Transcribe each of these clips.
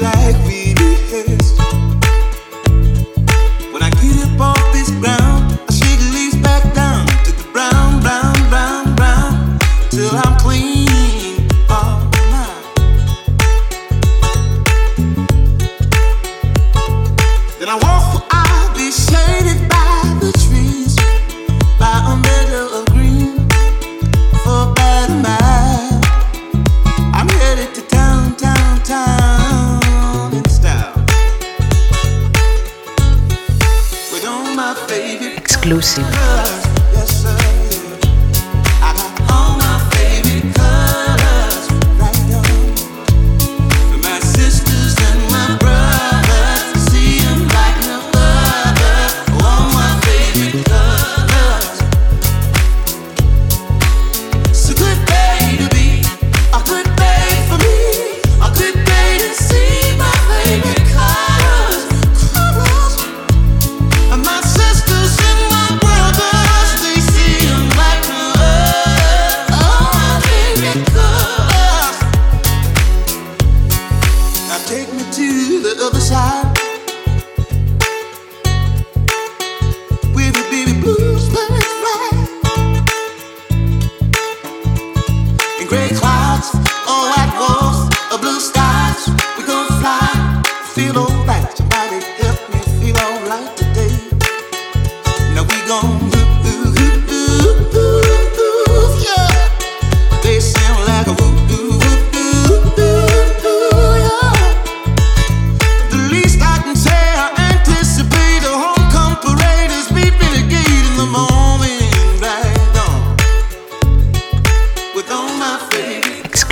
like we rehearsed. exclusive. take me to the other side.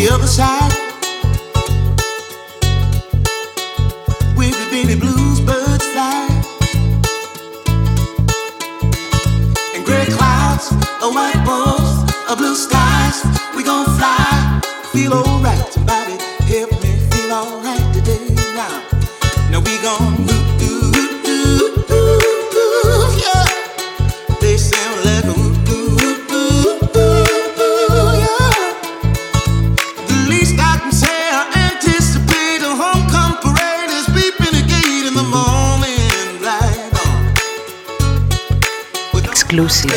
the other side. with the baby blues birds fly. And gray clouds a white balls a blue skies. We gon' fly, feel alright exclusive.